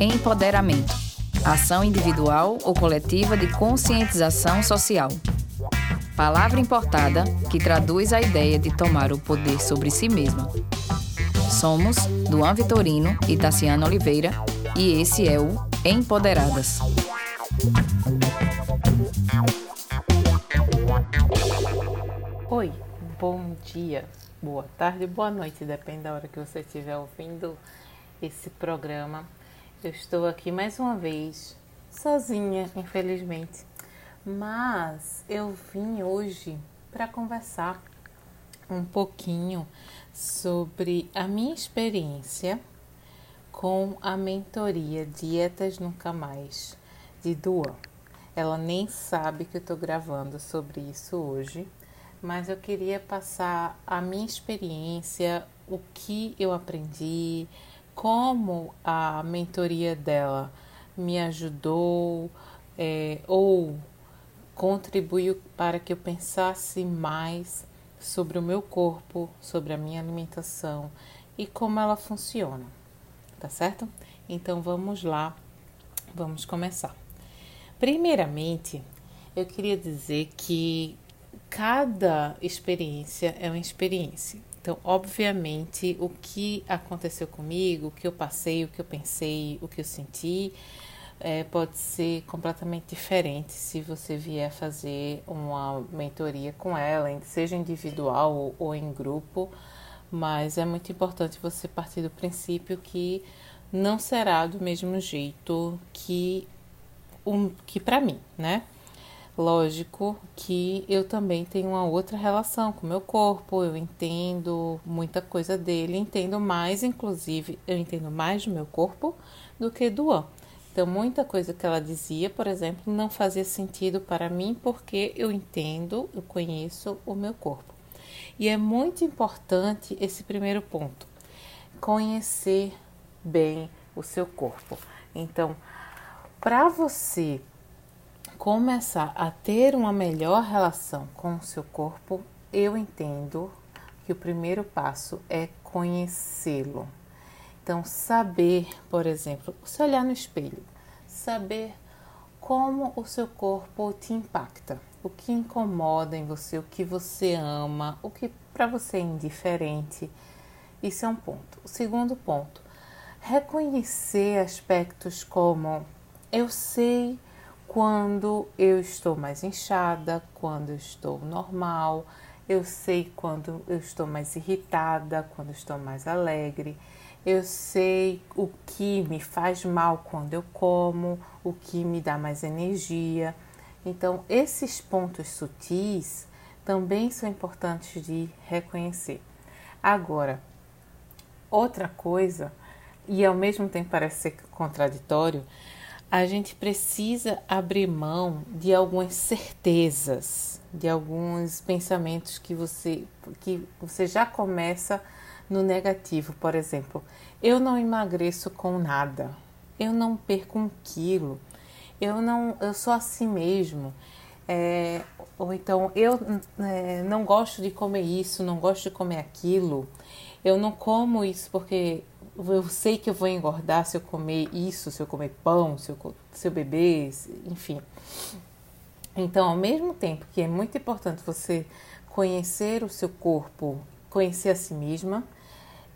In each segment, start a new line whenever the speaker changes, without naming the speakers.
Empoderamento. Ação individual ou coletiva de conscientização social. Palavra importada que traduz a ideia de tomar o poder sobre si mesma. Somos Duan Vitorino e Tassiana Oliveira e esse é o Empoderadas.
Bom dia, boa tarde, boa noite, depende da hora que você estiver ouvindo esse programa. Eu estou aqui mais uma vez, sozinha, infelizmente, mas eu vim hoje para conversar um pouquinho sobre a minha experiência com a mentoria Dietas Nunca Mais de Duan. Ela nem sabe que eu estou gravando sobre isso hoje, mas eu queria passar a minha experiência, o que eu aprendi, como a mentoria dela me ajudou é, ou contribuiu para que eu pensasse mais sobre o meu corpo, sobre a minha alimentação e como ela funciona, tá certo? Então vamos lá, vamos começar. Primeiramente, eu queria dizer que cada experiência é uma experiência. Então, obviamente, o que aconteceu comigo, o que eu passei, o que eu pensei, o que eu senti, é, pode ser completamente diferente se você vier fazer uma mentoria com ela, seja individual ou, ou em grupo, mas é muito importante você partir do princípio que não será do mesmo jeito que, um, que para mim, né? Lógico que eu também tenho uma outra relação com o meu corpo, eu entendo muita coisa dele, entendo mais, inclusive, eu entendo mais do meu corpo do que do An. Então, muita coisa que ela dizia, por exemplo, não fazia sentido para mim porque eu entendo, eu conheço o meu corpo. E é muito importante esse primeiro ponto: conhecer bem o seu corpo. Então, para você começar a ter uma melhor relação com o seu corpo, eu entendo que o primeiro passo é conhecê-lo. Então, saber, por exemplo, se olhar no espelho, saber como o seu corpo te impacta, o que incomoda em você, o que você ama, o que para você é indiferente. Isso é um ponto. O segundo ponto, reconhecer aspectos como eu sei quando eu estou mais inchada, quando eu estou normal, eu sei quando eu estou mais irritada, quando estou mais alegre, eu sei o que me faz mal quando eu como, o que me dá mais energia. Então, esses pontos sutis também são importantes de reconhecer. Agora, outra coisa, e ao mesmo tempo parece ser contraditório, a gente precisa abrir mão de algumas certezas, de alguns pensamentos que você que você já começa no negativo, por exemplo, eu não emagreço com nada, eu não perco um quilo, eu não, eu sou assim mesmo, é, ou então eu é, não gosto de comer isso, não gosto de comer aquilo, eu não como isso porque eu sei que eu vou engordar se eu comer isso, se eu comer pão, se eu, se eu beber, enfim. Então, ao mesmo tempo que é muito importante você conhecer o seu corpo, conhecer a si mesma,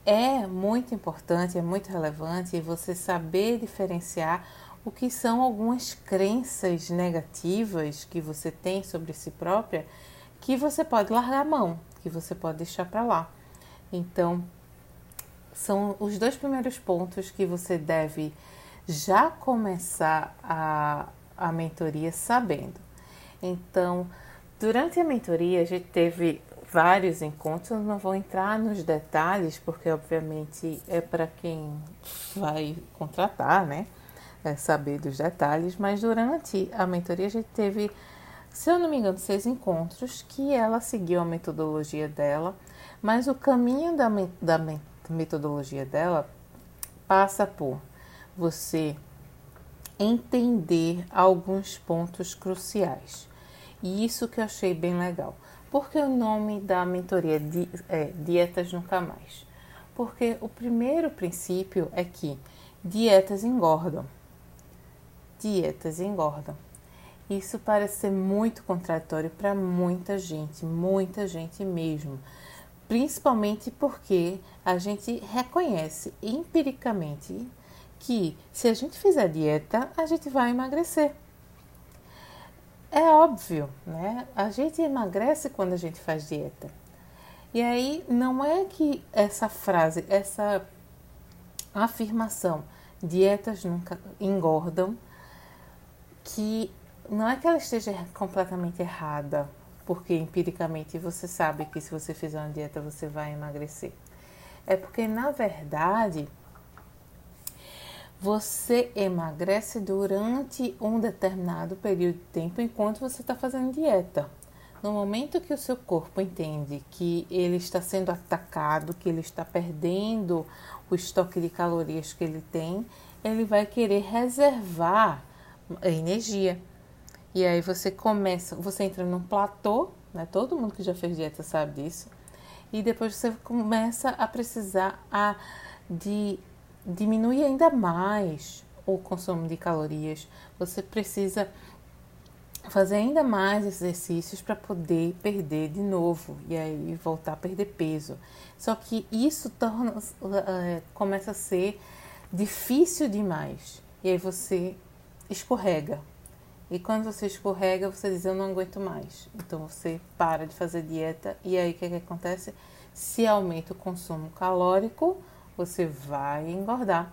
é muito importante, é muito relevante você saber diferenciar o que são algumas crenças negativas que você tem sobre si própria que você pode largar a mão, que você pode deixar para lá. Então, são os dois primeiros pontos que você deve já começar a, a mentoria sabendo. Então, durante a mentoria, a gente teve vários encontros, não vou entrar nos detalhes, porque obviamente é para quem vai contratar, né? É saber dos detalhes, mas durante a mentoria a gente teve, se eu não me engano, seis encontros que ela seguiu a metodologia dela, mas o caminho da, da metodologia dela passa por você entender alguns pontos cruciais. E isso que eu achei bem legal. Por que o nome da mentoria é Dietas Nunca Mais? Porque o primeiro princípio é que dietas engordam. Dietas engordam. Isso parece ser muito contraditório para muita gente, muita gente mesmo. Principalmente porque a gente reconhece empiricamente que se a gente fizer dieta, a gente vai emagrecer. É óbvio, né? A gente emagrece quando a gente faz dieta. E aí não é que essa frase, essa afirmação, dietas nunca engordam, que não é que ela esteja completamente errada, porque empiricamente você sabe que se você fizer uma dieta você vai emagrecer. É porque na verdade você emagrece durante um determinado período de tempo enquanto você está fazendo dieta. No momento que o seu corpo entende que ele está sendo atacado, que ele está perdendo o estoque de calorias que ele tem, ele vai querer reservar a energia. E aí você começa, você entra num platô, né? Todo mundo que já fez dieta sabe disso. E depois você começa a precisar a, de diminui ainda mais o consumo de calorias. Você precisa fazer ainda mais exercícios para poder perder de novo e aí voltar a perder peso. Só que isso torna, uh, começa a ser difícil demais e aí você escorrega. E quando você escorrega, você diz: Eu não aguento mais. Então você para de fazer dieta e aí o que, que acontece? Se aumenta o consumo calórico, você vai engordar.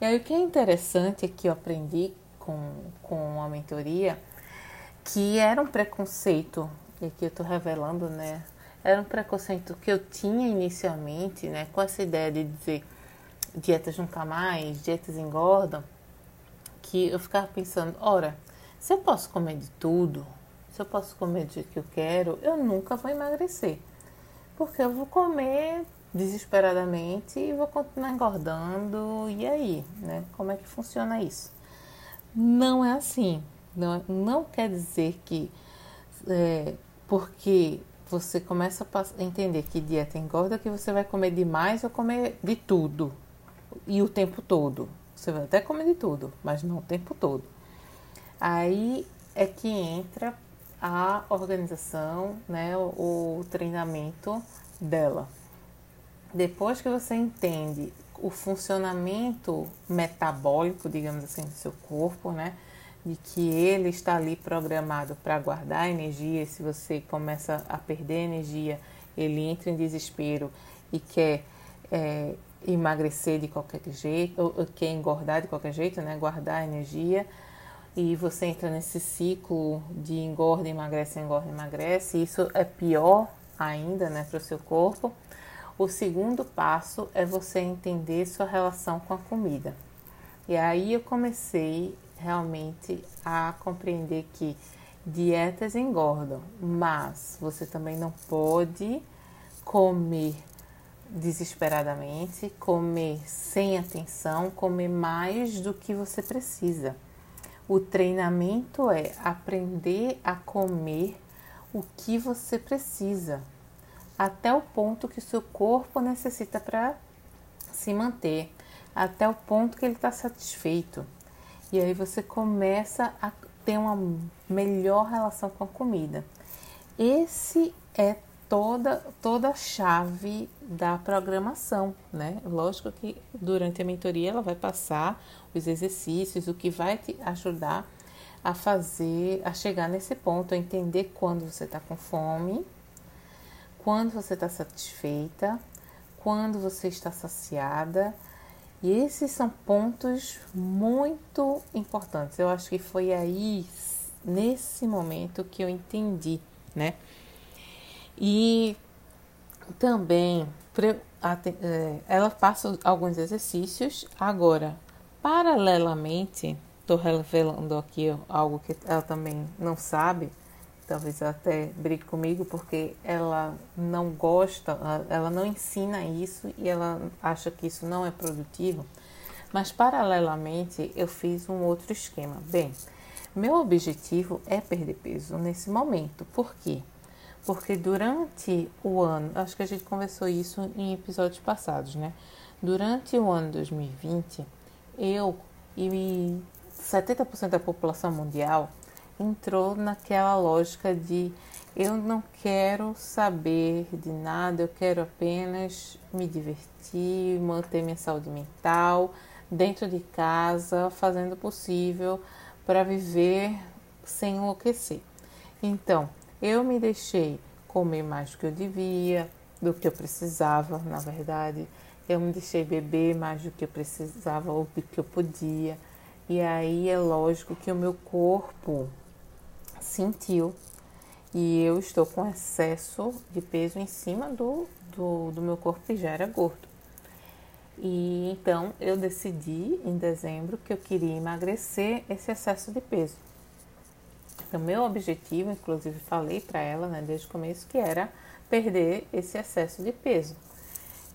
E aí o que é interessante é que eu aprendi com, com a mentoria que era um preconceito, e aqui eu estou revelando, né? Era um preconceito que eu tinha inicialmente, né? Com essa ideia de dizer dietas nunca mais, dietas engordam, que eu ficava pensando, ora, se eu posso comer de tudo, se eu posso comer do jeito que eu quero, eu nunca vou emagrecer. Porque eu vou comer desesperadamente e vou continuar engordando. E aí, né? Como é que funciona isso? Não é assim. Não, não quer dizer que é, porque você começa a entender que dieta engorda que você vai comer demais ou comer de tudo e o tempo todo. Você vai até comer de tudo, mas não o tempo todo. Aí é que entra a organização, né, o, treinamento dela. Depois que você entende o funcionamento metabólico, digamos assim, do seu corpo, né? De que ele está ali programado para guardar energia, se você começa a perder energia, ele entra em desespero e quer é, emagrecer de qualquer jeito, ou, ou quer engordar de qualquer jeito, né? Guardar energia. E você entra nesse ciclo de engorda, emagrece, engorda, emagrece. Isso é pior ainda, né, para o seu corpo. O segundo passo é você entender sua relação com a comida. E aí eu comecei realmente a compreender que dietas engordam, mas você também não pode comer desesperadamente, comer sem atenção, comer mais do que você precisa. O treinamento é aprender a comer o que você precisa, até o ponto que o seu corpo necessita para se manter, até o ponto que ele está satisfeito. E aí você começa a ter uma melhor relação com a comida. Esse é toda toda a chave da programação, né? Lógico que durante a mentoria ela vai passar os exercícios, o que vai te ajudar a fazer, a chegar nesse ponto, a entender quando você está com fome, quando você está satisfeita, quando você está saciada. E esses são pontos muito importantes. Eu acho que foi aí, nesse momento, que eu entendi, né? E também é, ela passa alguns exercícios. Agora, paralelamente, estou revelando aqui algo que ela também não sabe talvez até brigue comigo porque ela não gosta, ela não ensina isso e ela acha que isso não é produtivo. Mas paralelamente eu fiz um outro esquema. Bem, Meu objetivo é perder peso nesse momento. Por quê? Porque durante o ano, acho que a gente conversou isso em episódios passados, né? Durante o ano 2020, eu e 70% da população mundial entrou naquela lógica de eu não quero saber de nada, eu quero apenas me divertir, manter minha saúde mental dentro de casa, fazendo o possível para viver sem enlouquecer. Então, eu me deixei comer mais do que eu devia, do que eu precisava, na verdade. Eu me deixei beber mais do que eu precisava ou do que eu podia. E aí é lógico que o meu corpo sentiu e eu estou com excesso de peso em cima do, do, do meu corpo que já era gordo. E então eu decidi em dezembro que eu queria emagrecer esse excesso de peso. Então, meu objetivo, inclusive falei para ela né, desde o começo, que era perder esse excesso de peso.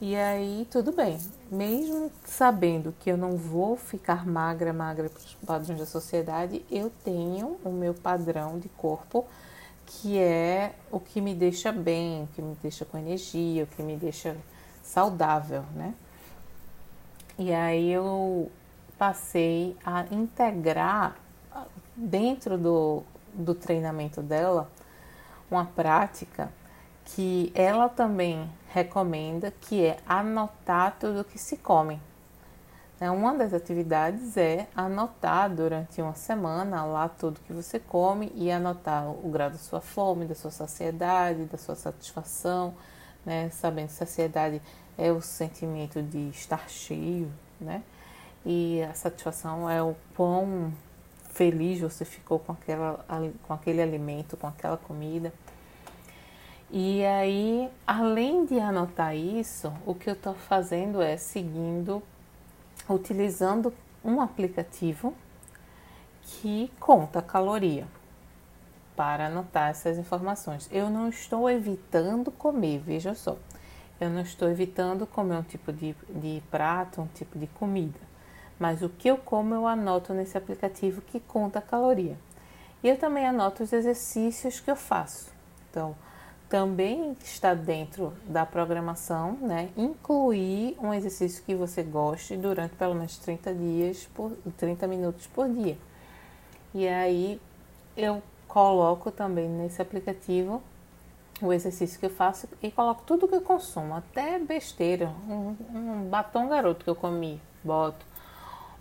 E aí, tudo bem. Mesmo sabendo que eu não vou ficar magra, magra para os padrões da sociedade, eu tenho o meu padrão de corpo, que é o que me deixa bem, o que me deixa com energia, o que me deixa saudável, né? E aí eu passei a integrar dentro do, do treinamento dela uma prática que ela também recomenda, que é anotar tudo que se come. Né, uma das atividades é anotar durante uma semana lá tudo que você come e anotar o grau da sua fome, da sua saciedade, da sua satisfação, né? Sabendo que saciedade é o sentimento de estar cheio, né? E a satisfação é o quão feliz você ficou com, aquela, com aquele alimento, com aquela comida. E aí, além de anotar isso, o que eu estou fazendo é seguindo, utilizando um aplicativo que conta caloria para anotar essas informações. Eu não estou evitando comer, veja só. Eu não estou evitando comer um tipo de, de prato, um tipo de comida. Mas o que eu como eu anoto nesse aplicativo que conta a caloria. E eu também anoto os exercícios que eu faço. Então, também está dentro da programação, né? Incluir um exercício que você goste durante pelo menos 30 dias por 30 minutos por dia. E aí eu coloco também nesse aplicativo o exercício que eu faço e coloco tudo que eu consumo, até besteira, um, um batom garoto que eu comi, boto,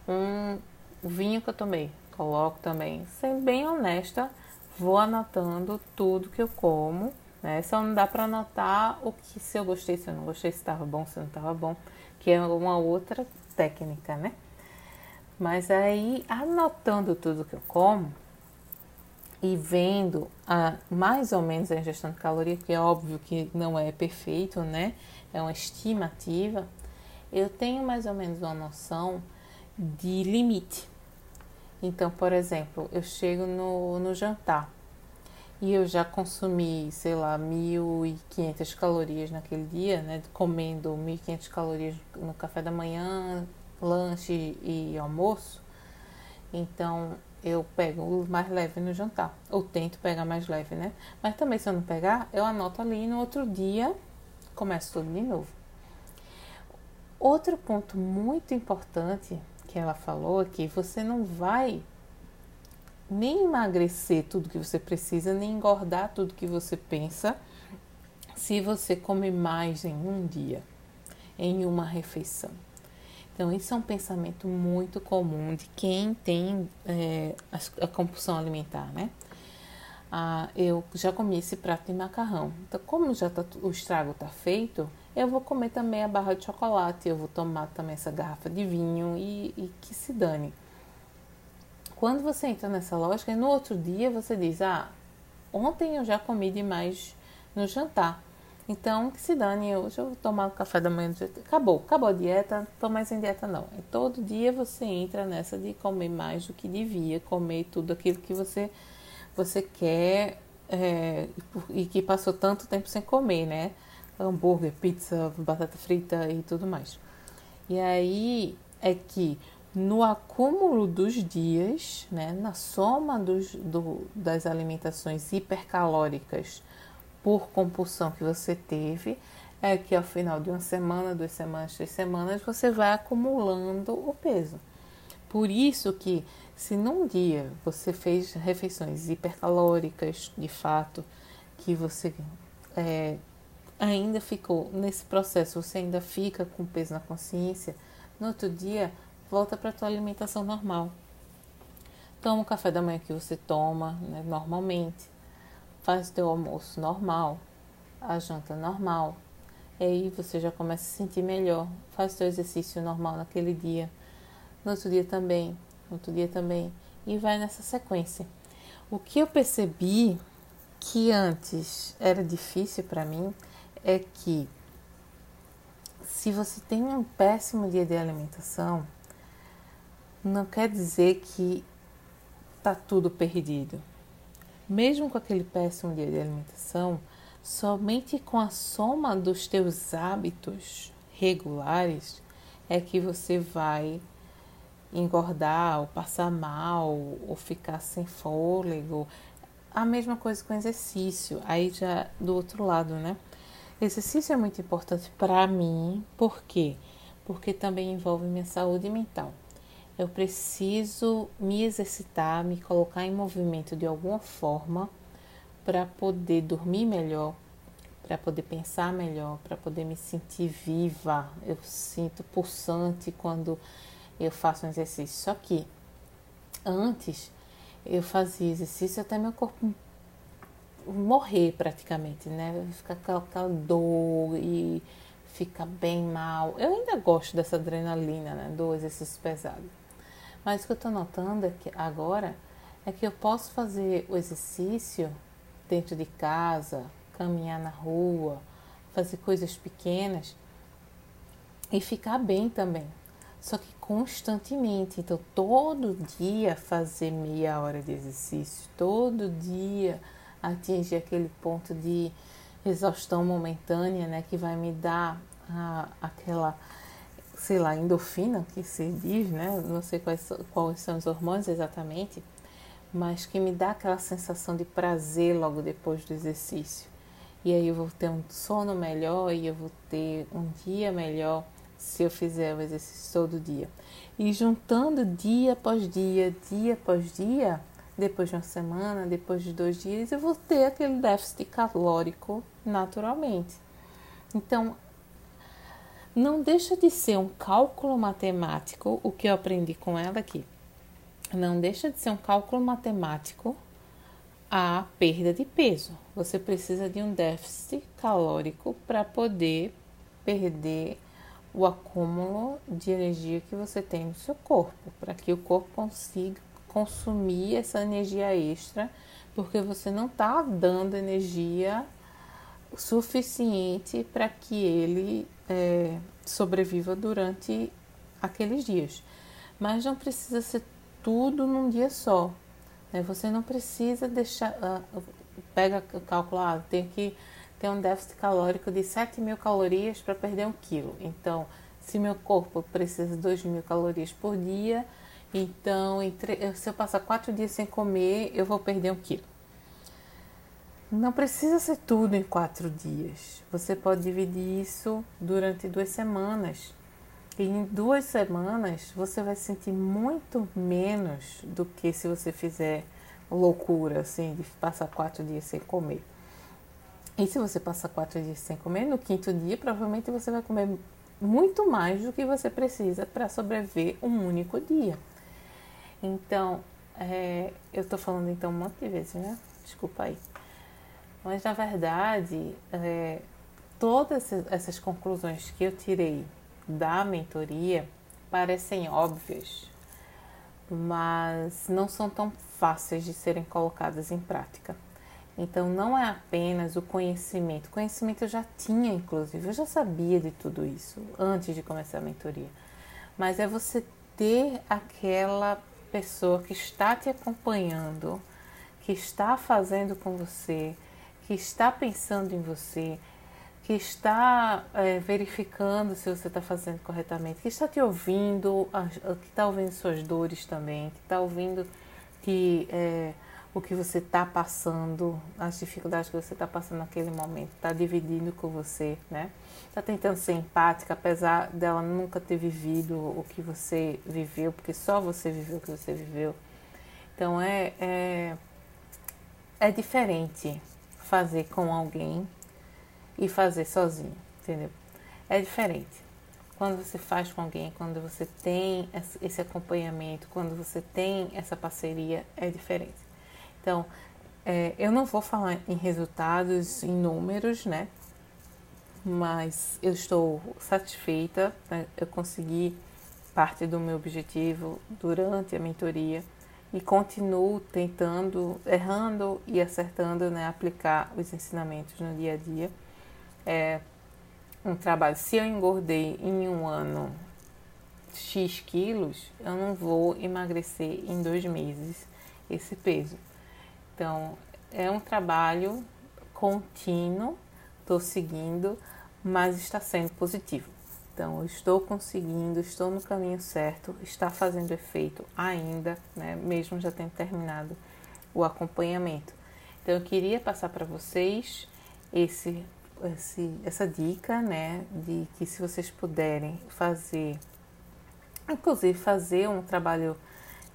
um vinho que eu tomei, coloco também. Sendo bem honesta, vou anotando tudo que eu como, né? Só não dá para anotar o que se eu gostei, se eu não gostei, se estava bom, se não estava bom, que é uma outra técnica, né? Mas aí, anotando tudo que eu como, e vendo a, mais ou menos a ingestão de caloria, que é óbvio que não é perfeito, né? É uma estimativa. Eu tenho mais ou menos uma noção de limite. Então, por exemplo, eu chego no, no jantar e eu já consumi, sei lá, 1.500 calorias naquele dia, né? Comendo 1.500 calorias no café da manhã, lanche e almoço. Então, eu pego o mais leve no jantar. Ou tento pegar mais leve, né? Mas também, se eu não pegar, eu anoto ali no outro dia começo tudo de novo. Outro ponto muito importante que ela falou é que você não vai nem emagrecer tudo que você precisa, nem engordar tudo que você pensa, se você come mais em um dia, em uma refeição. Então, isso é um pensamento muito comum de quem tem é, a, a, compulsão alimentar, né? Ah, eu já comi esse prato de macarrão. Então, como já tá, o estrago está feito, eu vou comer também a barra de chocolate, eu vou tomar também essa garrafa de vinho e, e que se dane. Quando você entra nessa lógica, no outro dia você diz: Ah, ontem eu já comi demais no jantar. Então, que se dane, hoje eu vou tomar o café da manhã. Acabou, acabou a dieta, tô mais em dieta não. E todo dia você entra nessa de comer mais do que devia, comer tudo aquilo que você, você quer é, e que passou tanto tempo sem comer, né? Hambúrguer, pizza, batata frita e tudo mais. E aí é que no acúmulo dos dias, né, na soma dos, do, das alimentações hipercalóricas por compulsão que você teve, é que ao final de uma semana, duas semanas, três semanas, você vai acumulando o peso. Por isso que se num dia você fez refeições hipercalóricas, de fato, que você é, ainda ficou nesse processo, você ainda fica com peso na consciência, no outro dia volta para a tua alimentação normal. Toma o café da manhã que você toma né, normalmente, faz teu almoço normal, a janta normal, e aí você já começa a se sentir melhor, faz teu exercício normal naquele dia, no outro dia também, no outro dia também, e vai nessa sequência. O que eu percebi que antes era difícil para mim é que se você tem um péssimo dia de alimentação, não quer dizer que tá tudo perdido. Mesmo com aquele péssimo dia de alimentação, somente com a soma dos teus hábitos regulares é que você vai engordar, ou passar mal, ou ficar sem fôlego. A mesma coisa com exercício, aí já do outro lado, né? Exercício é muito importante para mim, por quê? Porque também envolve minha saúde mental. Eu preciso me exercitar, me colocar em movimento de alguma forma para poder dormir melhor, para poder pensar melhor, para poder me sentir viva. Eu sinto pulsante quando eu faço um exercício. Só que antes eu fazia exercício até meu corpo morrer praticamente, né? Ficar com aquela dor e ficar bem mal. Eu ainda gosto dessa adrenalina, né? Do exercício pesado. Mas o que eu estou notando é agora é que eu posso fazer o exercício dentro de casa, caminhar na rua, fazer coisas pequenas e ficar bem também. Só que constantemente. Então, todo dia fazer meia hora de exercício, todo dia atingir aquele ponto de exaustão momentânea, né, que vai me dar a, aquela sei lá, endorfina, que se diz, né? Não sei quais, quais são os hormônios exatamente, mas que me dá aquela sensação de prazer logo depois do exercício. E aí eu vou ter um sono melhor e eu vou ter um dia melhor se eu fizer o exercício todo dia. E juntando dia após dia, dia após dia, depois de uma semana, depois de dois dias, eu vou ter aquele déficit calórico naturalmente. Então, não deixa de ser um cálculo matemático, o que eu aprendi com ela aqui. Não deixa de ser um cálculo matemático a perda de peso. Você precisa de um déficit calórico para poder perder o acúmulo de energia que você tem no seu corpo, para que o corpo consiga consumir essa energia extra, porque você não está dando energia suficiente para que ele é, sobreviva durante aqueles dias. Mas não precisa ser tudo num dia só. Né? Você não precisa deixar. Uh, pega calcular, ah, tem que ter um déficit calórico de 7 mil calorias para perder um quilo. Então, se meu corpo precisa de 2 mil calorias por dia, então se eu passar quatro dias sem comer, eu vou perder um quilo. Não precisa ser tudo em quatro dias. Você pode dividir isso durante duas semanas. Em duas semanas você vai sentir muito menos do que se você fizer loucura, assim, de passar quatro dias sem comer. E se você passar quatro dias sem comer, no quinto dia provavelmente você vai comer muito mais do que você precisa para sobreviver um único dia. Então, é, eu estou falando então um monte de vezes, né? Desculpa aí. Mas na verdade, é, todas essas conclusões que eu tirei da mentoria parecem óbvias, mas não são tão fáceis de serem colocadas em prática. Então não é apenas o conhecimento. Conhecimento eu já tinha, inclusive, eu já sabia de tudo isso antes de começar a mentoria. Mas é você ter aquela pessoa que está te acompanhando, que está fazendo com você, que está pensando em você, que está é, verificando se você está fazendo corretamente, que está te ouvindo, que está ouvindo suas dores também, que está ouvindo que é, o que você está passando, as dificuldades que você está passando naquele momento, está dividindo com você, né? Está tentando ser empática, apesar dela nunca ter vivido o que você viveu, porque só você viveu o que você viveu. Então é, é, é diferente fazer com alguém e fazer sozinho, entendeu? É diferente. Quando você faz com alguém, quando você tem esse acompanhamento, quando você tem essa parceria, é diferente. Então, é, eu não vou falar em resultados, em números, né? Mas eu estou satisfeita, né? eu consegui parte do meu objetivo durante a mentoria e continuo tentando, errando e acertando, né, aplicar os ensinamentos no dia a dia. É um trabalho. Se eu engordei em um ano X quilos, eu não vou emagrecer em dois meses esse peso. Então, é um trabalho contínuo, estou seguindo, mas está sendo positivo. Então, eu estou conseguindo, estou no caminho certo, está fazendo efeito ainda, né, mesmo já tendo terminado o acompanhamento. Então, eu queria passar para vocês esse, esse, essa dica, né, de que se vocês puderem fazer, inclusive fazer um trabalho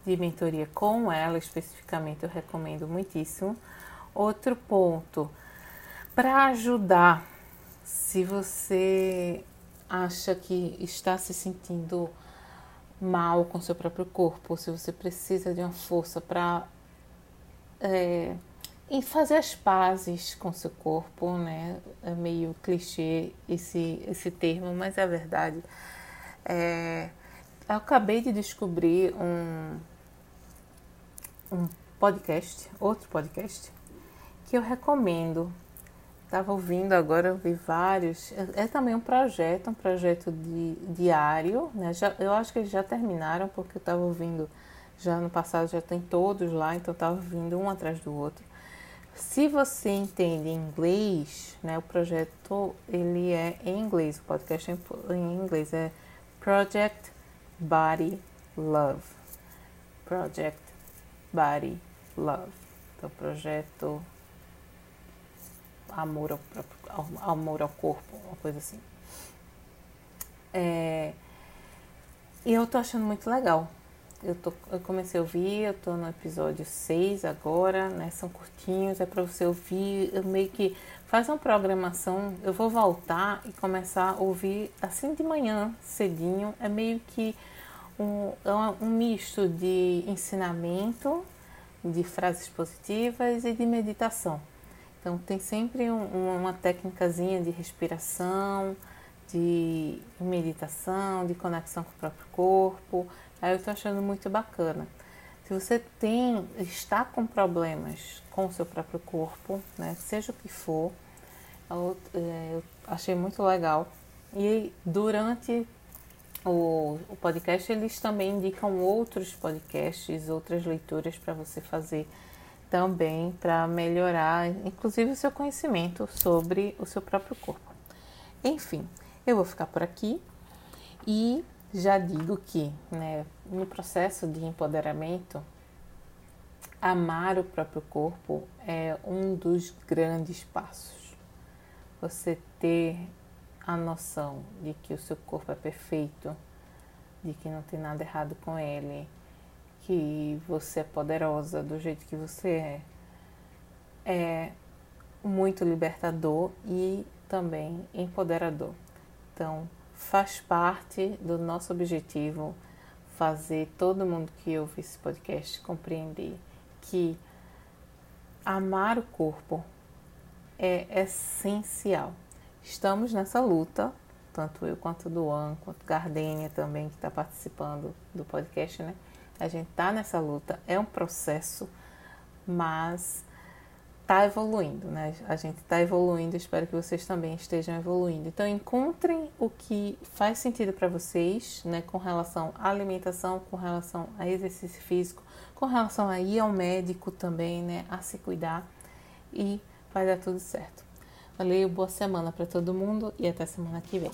de mentoria com ela especificamente, eu recomendo muitíssimo. Outro ponto, para ajudar, se você acha que está se sentindo mal com seu próprio corpo, se você precisa de uma força para é, fazer as pazes com seu corpo, né? É meio clichê esse, esse termo, mas é verdade. É, eu acabei de descobrir um, um podcast, outro podcast, que eu recomendo. Estava ouvindo agora, eu vi vários. É, é, também um projeto, um projeto de, diário. Né? Já, eu acho que eles já terminaram, porque eu estava ouvindo já no passado, já tem todos lá, então estava ouvindo um atrás do outro. Se você entende inglês, né, o projeto ele é em inglês, o podcast é em inglês é Project Body Love. Project Body Love. Então, projeto Amor ao, próprio, amor ao Corpo, uma coisa assim. É, e eu tô achando muito legal. Eu, tô, eu comecei a ouvir, eu tô no episódio 6 agora, né? São curtinhos, é para você ouvir. Eu meio que faz uma programação. Eu vou voltar e começar a ouvir assim de manhã, cedinho. É meio que um, é um misto de ensinamento, de frases positivas e de meditação. Então tem sempre um, uma técnicazinha de respiração, de meditação, de conexão com o próprio corpo. Aí eu estou achando muito bacana. Se você tem, está com problemas com o seu próprio corpo, né, seja o que for, eu, é, eu achei muito legal. E durante o, o podcast, eles também indicam outros podcasts, outras leituras para você fazer também para melhorar, inclusive, o seu conhecimento sobre o seu próprio corpo. Enfim, eu vou ficar por aqui e já digo que né, no processo de empoderamento, amar o próprio corpo é um dos grandes passos. Você ter a noção de que o seu corpo é perfeito, de que não tem nada errado com ele, que você é poderosa do jeito que você é, é muito libertador e também empoderador. Então, faz parte do nosso objetivo fazer todo mundo que ouve esse podcast compreender que amar o corpo é essencial. Estamos nessa luta, tanto eu quanto o Duan, quanto Gardênia também, que está participando do podcast, né? A gente está nessa luta, é um processo, mas está evoluindo, né? A gente está evoluindo, espero que vocês também estejam evoluindo. Então, encontrem o que faz sentido para vocês, né? Com relação à alimentação, com relação a exercício físico, com relação a ir ao médico também, né? A se cuidar e vai dar tudo certo. Valeu, boa semana para todo mundo e até semana que vem.